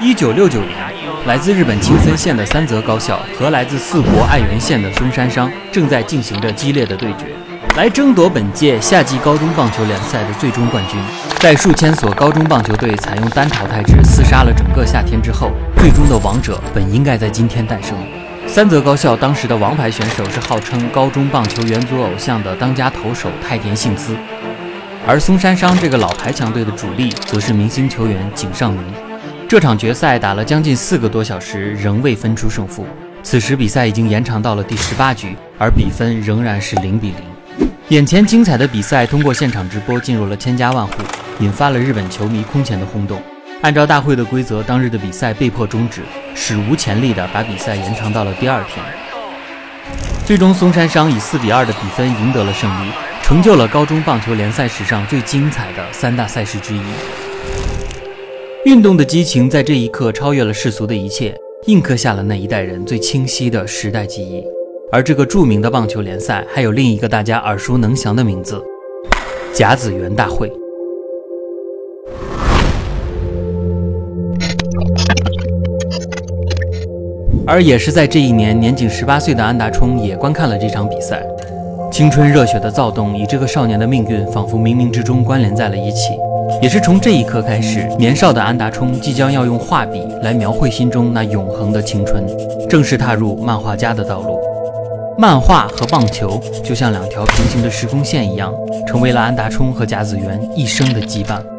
一九六九年，来自日本青森县的三泽高校和来自四国爱媛县的松山商正在进行着激烈的对决，来争夺本届夏季高中棒球联赛的最终冠军。在数千所高中棒球队采用单淘汰制厮杀了整个夏天之后，最终的王者本应该在今天诞生。三泽高校当时的王牌选手是号称高中棒球元祖偶像的当家投手太田幸司，而松山商这个老牌强队的主力则是明星球员井上明。这场决赛打了将近四个多小时，仍未分出胜负。此时比赛已经延长到了第十八局，而比分仍然是零比零。眼前精彩的比赛通过现场直播进入了千家万户，引发了日本球迷空前的轰动。按照大会的规则，当日的比赛被迫终止，史无前例的把比赛延长到了第二天。最终，松山商以四比二的比分赢得了胜利，成就了高中棒球联赛史上最精彩的三大赛事之一。运动的激情在这一刻超越了世俗的一切，印刻下了那一代人最清晰的时代记忆。而这个著名的棒球联赛，还有另一个大家耳熟能详的名字——甲子园大会。而也是在这一年，年仅十八岁的安达充也观看了这场比赛。青春热血的躁动与这个少年的命运仿佛冥冥之中关联在了一起。也是从这一刻开始，年少的安达充即将要用画笔来描绘心中那永恒的青春，正式踏入漫画家的道路。漫画和棒球就像两条平行的时空线一样，成为了安达充和甲子园一生的羁绊。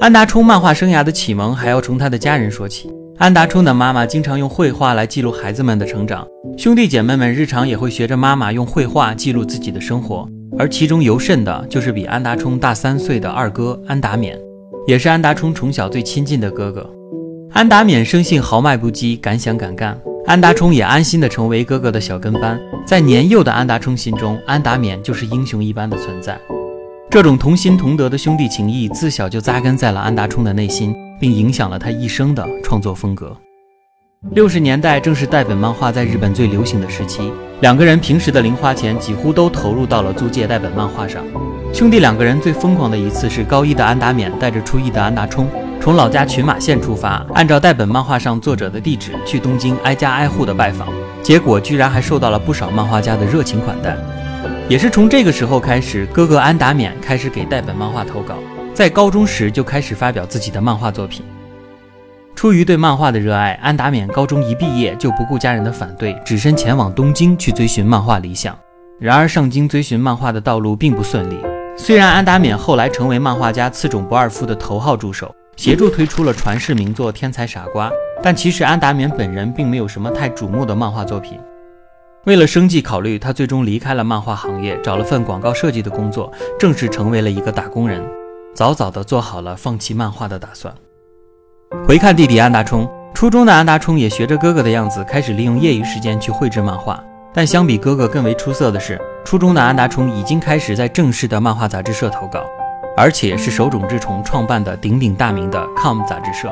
安达充漫画生涯的启蒙还要从他的家人说起。安达充的妈妈经常用绘画来记录孩子们的成长，兄弟姐妹们日常也会学着妈妈用绘画记录自己的生活。而其中尤甚的就是比安达充大三岁的二哥安达勉，也是安达充从小最亲近的哥哥。安达勉生性豪迈不羁，敢想敢干，安达充也安心的成为哥哥的小跟班。在年幼的安达充心中，安达勉就是英雄一般的存在。这种同心同德的兄弟情谊，自小就扎根在了安达充的内心，并影响了他一生的创作风格。六十年代正是代本漫画在日本最流行的时期，两个人平时的零花钱几乎都投入到了租借代本漫画上。兄弟两个人最疯狂的一次是高一的安达勉带着初一的安达充，从老家群马县出发，按照代本漫画上作者的地址去东京挨家挨户的拜访，结果居然还受到了不少漫画家的热情款待。也是从这个时候开始，哥哥安达勉开始给代本漫画投稿，在高中时就开始发表自己的漫画作品。出于对漫画的热爱，安达勉高中一毕业就不顾家人的反对，只身前往东京去追寻漫画理想。然而，上京追寻漫画的道路并不顺利。虽然安达勉后来成为漫画家次种不二夫的头号助手，协助推出了传世名作《天才傻瓜》，但其实安达勉本人并没有什么太瞩目的漫画作品。为了生计考虑，他最终离开了漫画行业，找了份广告设计的工作，正式成为了一个打工人，早早的做好了放弃漫画的打算。回看弟弟安达充，初中的安达充也学着哥哥的样子，开始利用业余时间去绘制漫画。但相比哥哥更为出色的是，初中的安达充已经开始在正式的漫画杂志社投稿，而且是手冢治虫创办的鼎鼎大名的 COM 杂志社，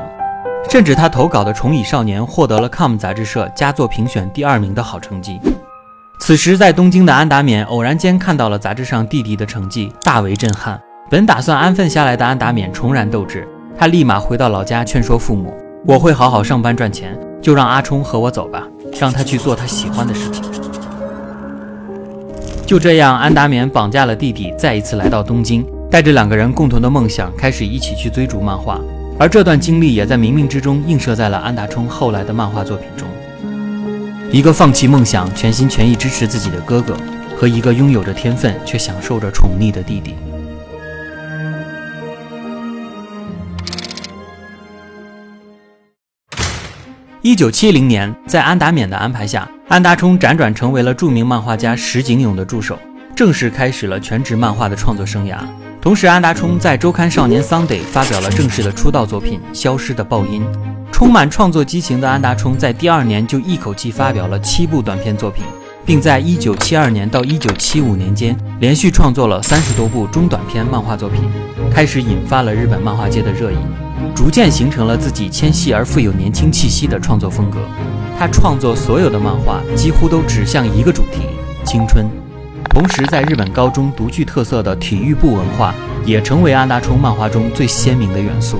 甚至他投稿的《虫蚁少年》获得了 COM 杂志社佳作评选第二名的好成绩。此时，在东京的安达勉偶然间看到了杂志上弟弟的成绩，大为震撼。本打算安分下来的安达勉重燃斗志，他立马回到老家劝说父母：“我会好好上班赚钱，就让阿冲和我走吧，让他去做他喜欢的事情。”就这样，安达勉绑架了弟弟，再一次来到东京，带着两个人共同的梦想，开始一起去追逐漫画。而这段经历也在冥冥之中映射在了安达充后来的漫画作品中。一个放弃梦想、全心全意支持自己的哥哥，和一个拥有着天分却享受着宠溺的弟弟。一九七零年，在安达勉的安排下，安达充辗转成为了著名漫画家石井勇的助手，正式开始了全职漫画的创作生涯。同时，安达充在周刊少年 Sunday 发表了正式的出道作品《消失的爆音》。充满创作激情的安达充，在第二年就一口气发表了七部短篇作品，并在一九七二年到一九七五年间连续创作了三十多部中短篇漫画作品，开始引发了日本漫画界的热议，逐渐形成了自己纤细而富有年轻气息的创作风格。他创作所有的漫画几乎都指向一个主题：青春。同时，在日本高中独具特色的体育部文化也成为安达充漫画中最鲜明的元素。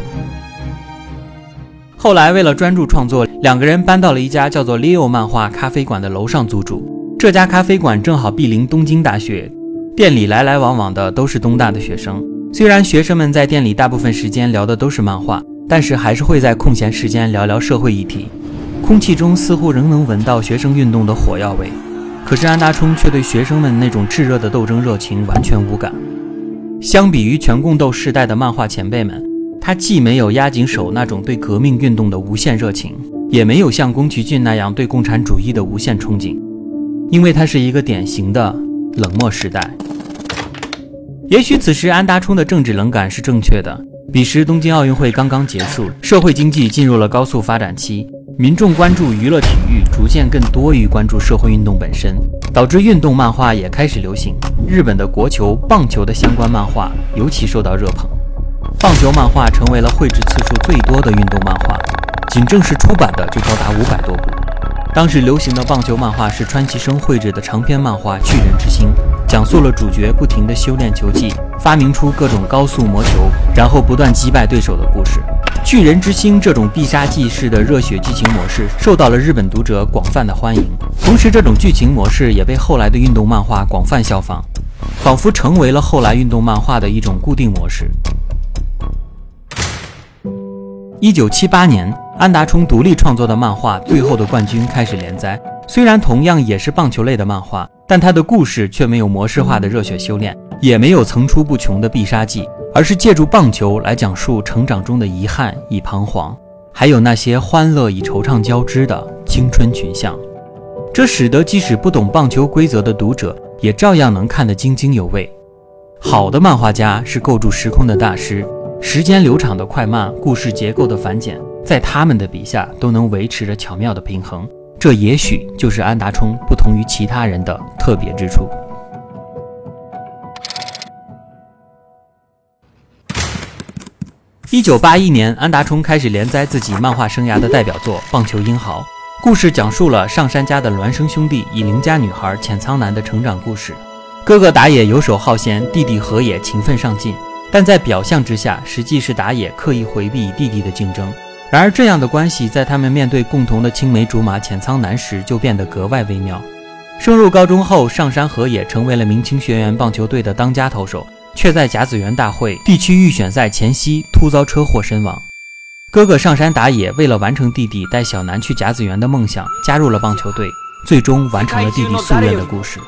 后来，为了专注创作，两个人搬到了一家叫做 Leo 漫画咖啡馆的楼上租住。这家咖啡馆正好毗邻东京大学，店里来来往往的都是东大的学生。虽然学生们在店里大部分时间聊的都是漫画，但是还是会在空闲时间聊聊社会议题。空气中似乎仍能闻到学生运动的火药味。可是安达充却对学生们那种炙热的斗争热情完全无感。相比于全共斗时代的漫画前辈们，他既没有押井守那种对革命运动的无限热情，也没有像宫崎骏那样对共产主义的无限憧憬，因为他是一个典型的冷漠时代。也许此时安达充的政治冷感是正确的。彼时东京奥运会刚刚结束，社会经济进入了高速发展期。民众关注娱乐体育逐渐更多于关注社会运动本身，导致运动漫画也开始流行。日本的国球、棒球的相关漫画尤其受到热捧，棒球漫画成为了绘制次数最多的运动漫画，仅正式出版的就高达五百多部。当时流行的棒球漫画是川崎生绘制的长篇漫画《巨人之心》，讲述了主角不停地修炼球技，发明出各种高速魔球，然后不断击败对手的故事。巨人之心这种必杀技式的热血剧情模式受到了日本读者广泛的欢迎，同时这种剧情模式也被后来的运动漫画广泛效仿，仿佛成为了后来运动漫画的一种固定模式。一九七八年，安达充独立创作的漫画《最后的冠军》开始连载，虽然同样也是棒球类的漫画，但他的故事却没有模式化的热血修炼，也没有层出不穷的必杀技。而是借助棒球来讲述成长中的遗憾与彷徨，还有那些欢乐与惆怅交织的青春群像。这使得即使不懂棒球规则的读者也照样能看得津津有味。好的漫画家是构筑时空的大师，时间流场的快慢、故事结构的繁简，在他们的笔下都能维持着巧妙的平衡。这也许就是安达充不同于其他人的特别之处。一九八一年，安达充开始连载自己漫画生涯的代表作《棒球英豪》。故事讲述了上山家的孪生兄弟与邻家女孩浅仓南的成长故事。哥哥打野游手好闲，弟弟河野勤奋上进，但在表象之下，实际是打野刻意回避弟弟的竞争。然而，这样的关系在他们面对共同的青梅竹马浅仓南时，就变得格外微妙。升入高中后，上山河野成为了明清学园棒球队的当家投手。却在甲子园大会地区预选赛前夕突遭车祸身亡。哥哥上山打野，为了完成弟弟带小南去甲子园的梦想，加入了棒球队，最终完成了弟弟夙愿的故事。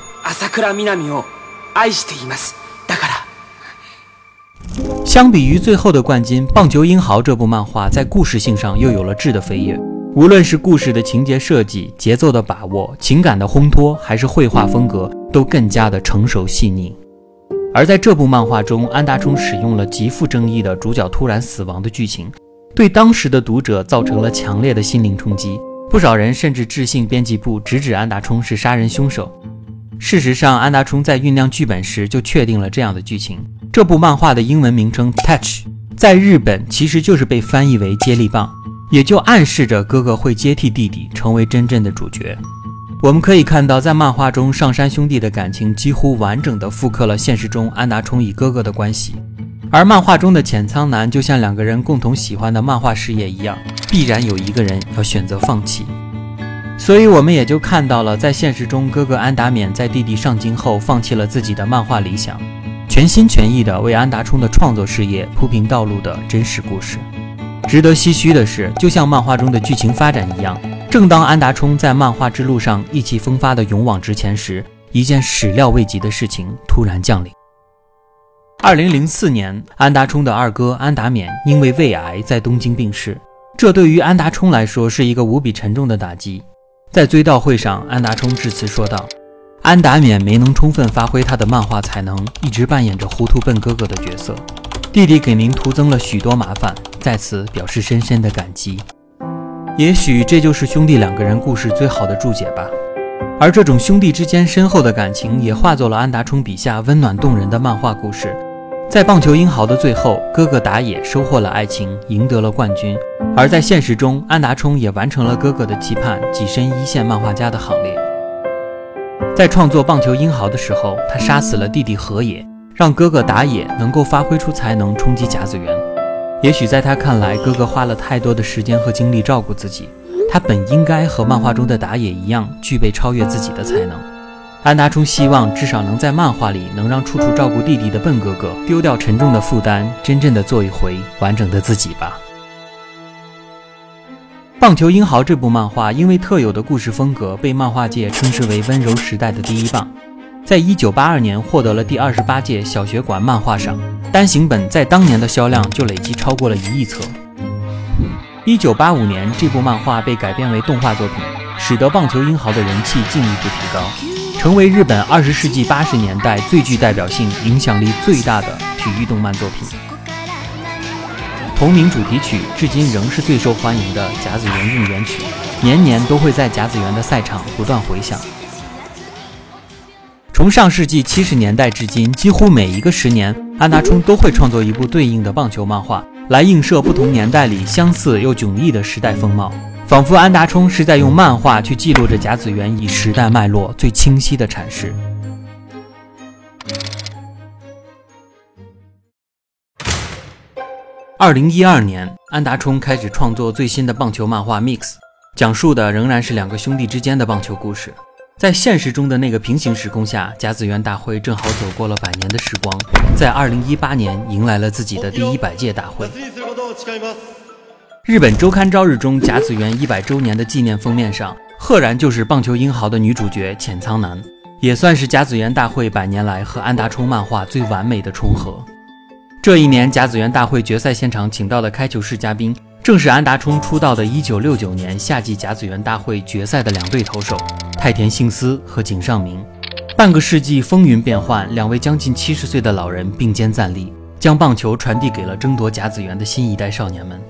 相比于最后的冠军《棒球英豪》这部漫画，在故事性上又有了质的飞跃。无论是故事的情节设计、节奏的把握、情感的烘托，还是绘画风格，都更加的成熟细腻。而在这部漫画中，安达充使用了极富争议的主角突然死亡的剧情，对当时的读者造成了强烈的心灵冲击。不少人甚至致信编辑部，直指安达充是杀人凶手。事实上，安达充在酝酿剧本时就确定了这样的剧情。这部漫画的英文名称 “Touch” 在日本其实就是被翻译为“接力棒”，也就暗示着哥哥会接替弟弟成为真正的主角。我们可以看到，在漫画中，上山兄弟的感情几乎完整的复刻了现实中安达充与哥哥的关系，而漫画中的浅仓南就像两个人共同喜欢的漫画事业一样，必然有一个人要选择放弃。所以，我们也就看到了，在现实中，哥哥安达勉在弟弟上京后放弃了自己的漫画理想，全心全意的为安达充的创作事业铺平道路的真实故事。值得唏嘘的是，就像漫画中的剧情发展一样。正当安达充在漫画之路上意气风发的勇往直前时，一件始料未及的事情突然降临。二零零四年，安达充的二哥安达勉因为胃癌在东京病逝，这对于安达充来说是一个无比沉重的打击。在追悼会上，安达充致辞说道：“安达勉没能充分发挥他的漫画才能，一直扮演着糊涂笨哥哥的角色，弟弟给您徒增了许多麻烦，在此表示深深的感激。”也许这就是兄弟两个人故事最好的注解吧，而这种兄弟之间深厚的感情，也化作了安达充笔下温暖动人的漫画故事。在棒球英豪的最后，哥哥打野收获了爱情，赢得了冠军；而在现实中，安达充也完成了哥哥的期盼，跻身一线漫画家的行列。在创作棒球英豪的时候，他杀死了弟弟河野，让哥哥打野能够发挥出才能，冲击甲子园。也许在他看来，哥哥花了太多的时间和精力照顾自己，他本应该和漫画中的打野一样，具备超越自己的才能。安达充希望至少能在漫画里能让处处照顾弟弟的笨哥哥丢掉沉重的负担，真正的做一回完整的自己吧。《棒球英豪》这部漫画因为特有的故事风格，被漫画界称之为温柔时代的第一棒。在一九八二年获得了第二十八届小学馆漫画赏，单行本在当年的销量就累计超过了一亿册。一九八五年，这部漫画被改编为动画作品，使得《棒球英豪》的人气进一步提高。成为日本二十世纪八十年代最具代表性、影响力最大的体育动漫作品。同名主题曲至今仍是最受欢迎的甲子园应援曲，年年都会在甲子园的赛场不断回响。从上世纪七十年代至今，几乎每一个十年，安达充都会创作一部对应的棒球漫画，来映射不同年代里相似又迥异的时代风貌。仿佛安达充是在用漫画去记录着甲子园以时代脉络最清晰的阐释。二零一二年，安达充开始创作最新的棒球漫画《Mix》，讲述的仍然是两个兄弟之间的棒球故事。在现实中的那个平行时空下，甲子园大会正好走过了百年的时光，在二零一八年迎来了自己的第一百届大会。日本周刊朝日中甲子园一百周年的纪念封面上，赫然就是棒球英豪的女主角浅仓南，也算是甲子园大会百年来和安达充漫画最完美的重合。这一年甲子园大会决赛现场请到的开球式嘉宾，正是安达充出道的一九六九年夏季甲子园大会决赛的两队投手太田幸司和井上明。半个世纪风云变幻，两位将近七十岁的老人并肩站立，将棒球传递给了争夺甲子园的新一代少年们。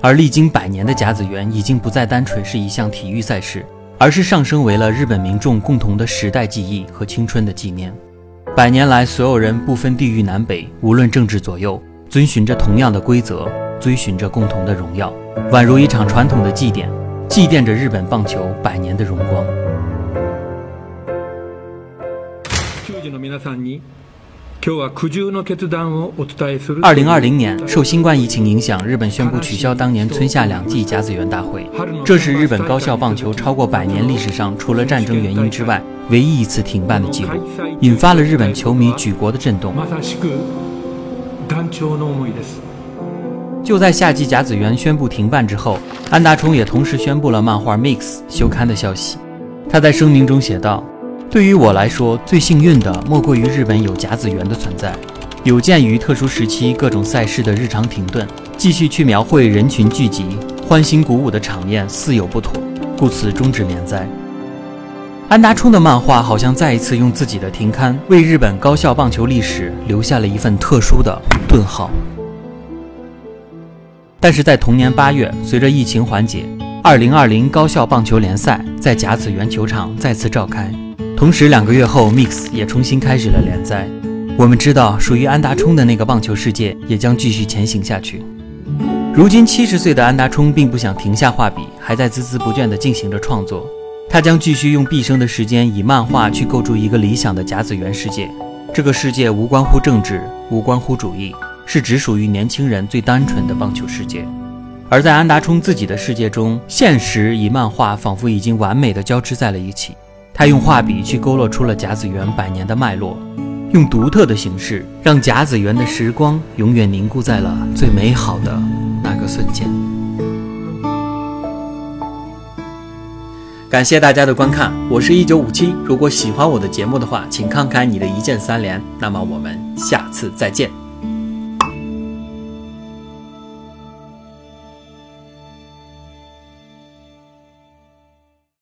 而历经百年的甲子园已经不再单纯是一项体育赛事，而是上升为了日本民众共同的时代记忆和青春的纪念。百年来，所有人不分地域南北，无论政治左右，遵循着同样的规则，追寻着共同的荣耀，宛如一场传统的祭典，祭奠着日本棒球百年的荣光。二零二零年，受新冠疫情影响，日本宣布取消当年春夏两季甲子园大会。这是日本高校棒球超过百年历史上，除了战争原因之外，唯一一次停办的记录，引发了日本球迷举国的震动。就在夏季甲子园宣布停办之后，安达充也同时宣布了漫画《Mix》休刊的消息。他在声明中写道。对于我来说，最幸运的莫过于日本有甲子园的存在。有鉴于特殊时期各种赛事的日常停顿，继续去描绘人群聚集、欢欣鼓舞的场面似有不妥，故此终止连载。安达充的漫画好像再一次用自己的停刊，为日本高校棒球历史留下了一份特殊的顿号。但是在同年八月，随着疫情缓解，二零二零高校棒球联赛在甲子园球场再次召开。同时，两个月后，Mix 也重新开始了连载。我们知道，属于安达充的那个棒球世界也将继续前行下去。如今七十岁的安达充并不想停下画笔，还在孜孜不倦地进行着创作。他将继续用毕生的时间以漫画去构筑一个理想的甲子园世界。这个世界无关乎政治，无关乎主义，是只属于年轻人最单纯的棒球世界。而在安达充自己的世界中，现实与漫画仿佛已经完美的交织在了一起。他用画笔去勾勒出了甲子园百年的脉络，用独特的形式让甲子园的时光永远凝固在了最美好的那个瞬间。感谢大家的观看，我是一九五七。如果喜欢我的节目的话，请看看你的一键三连。那么我们下次再见。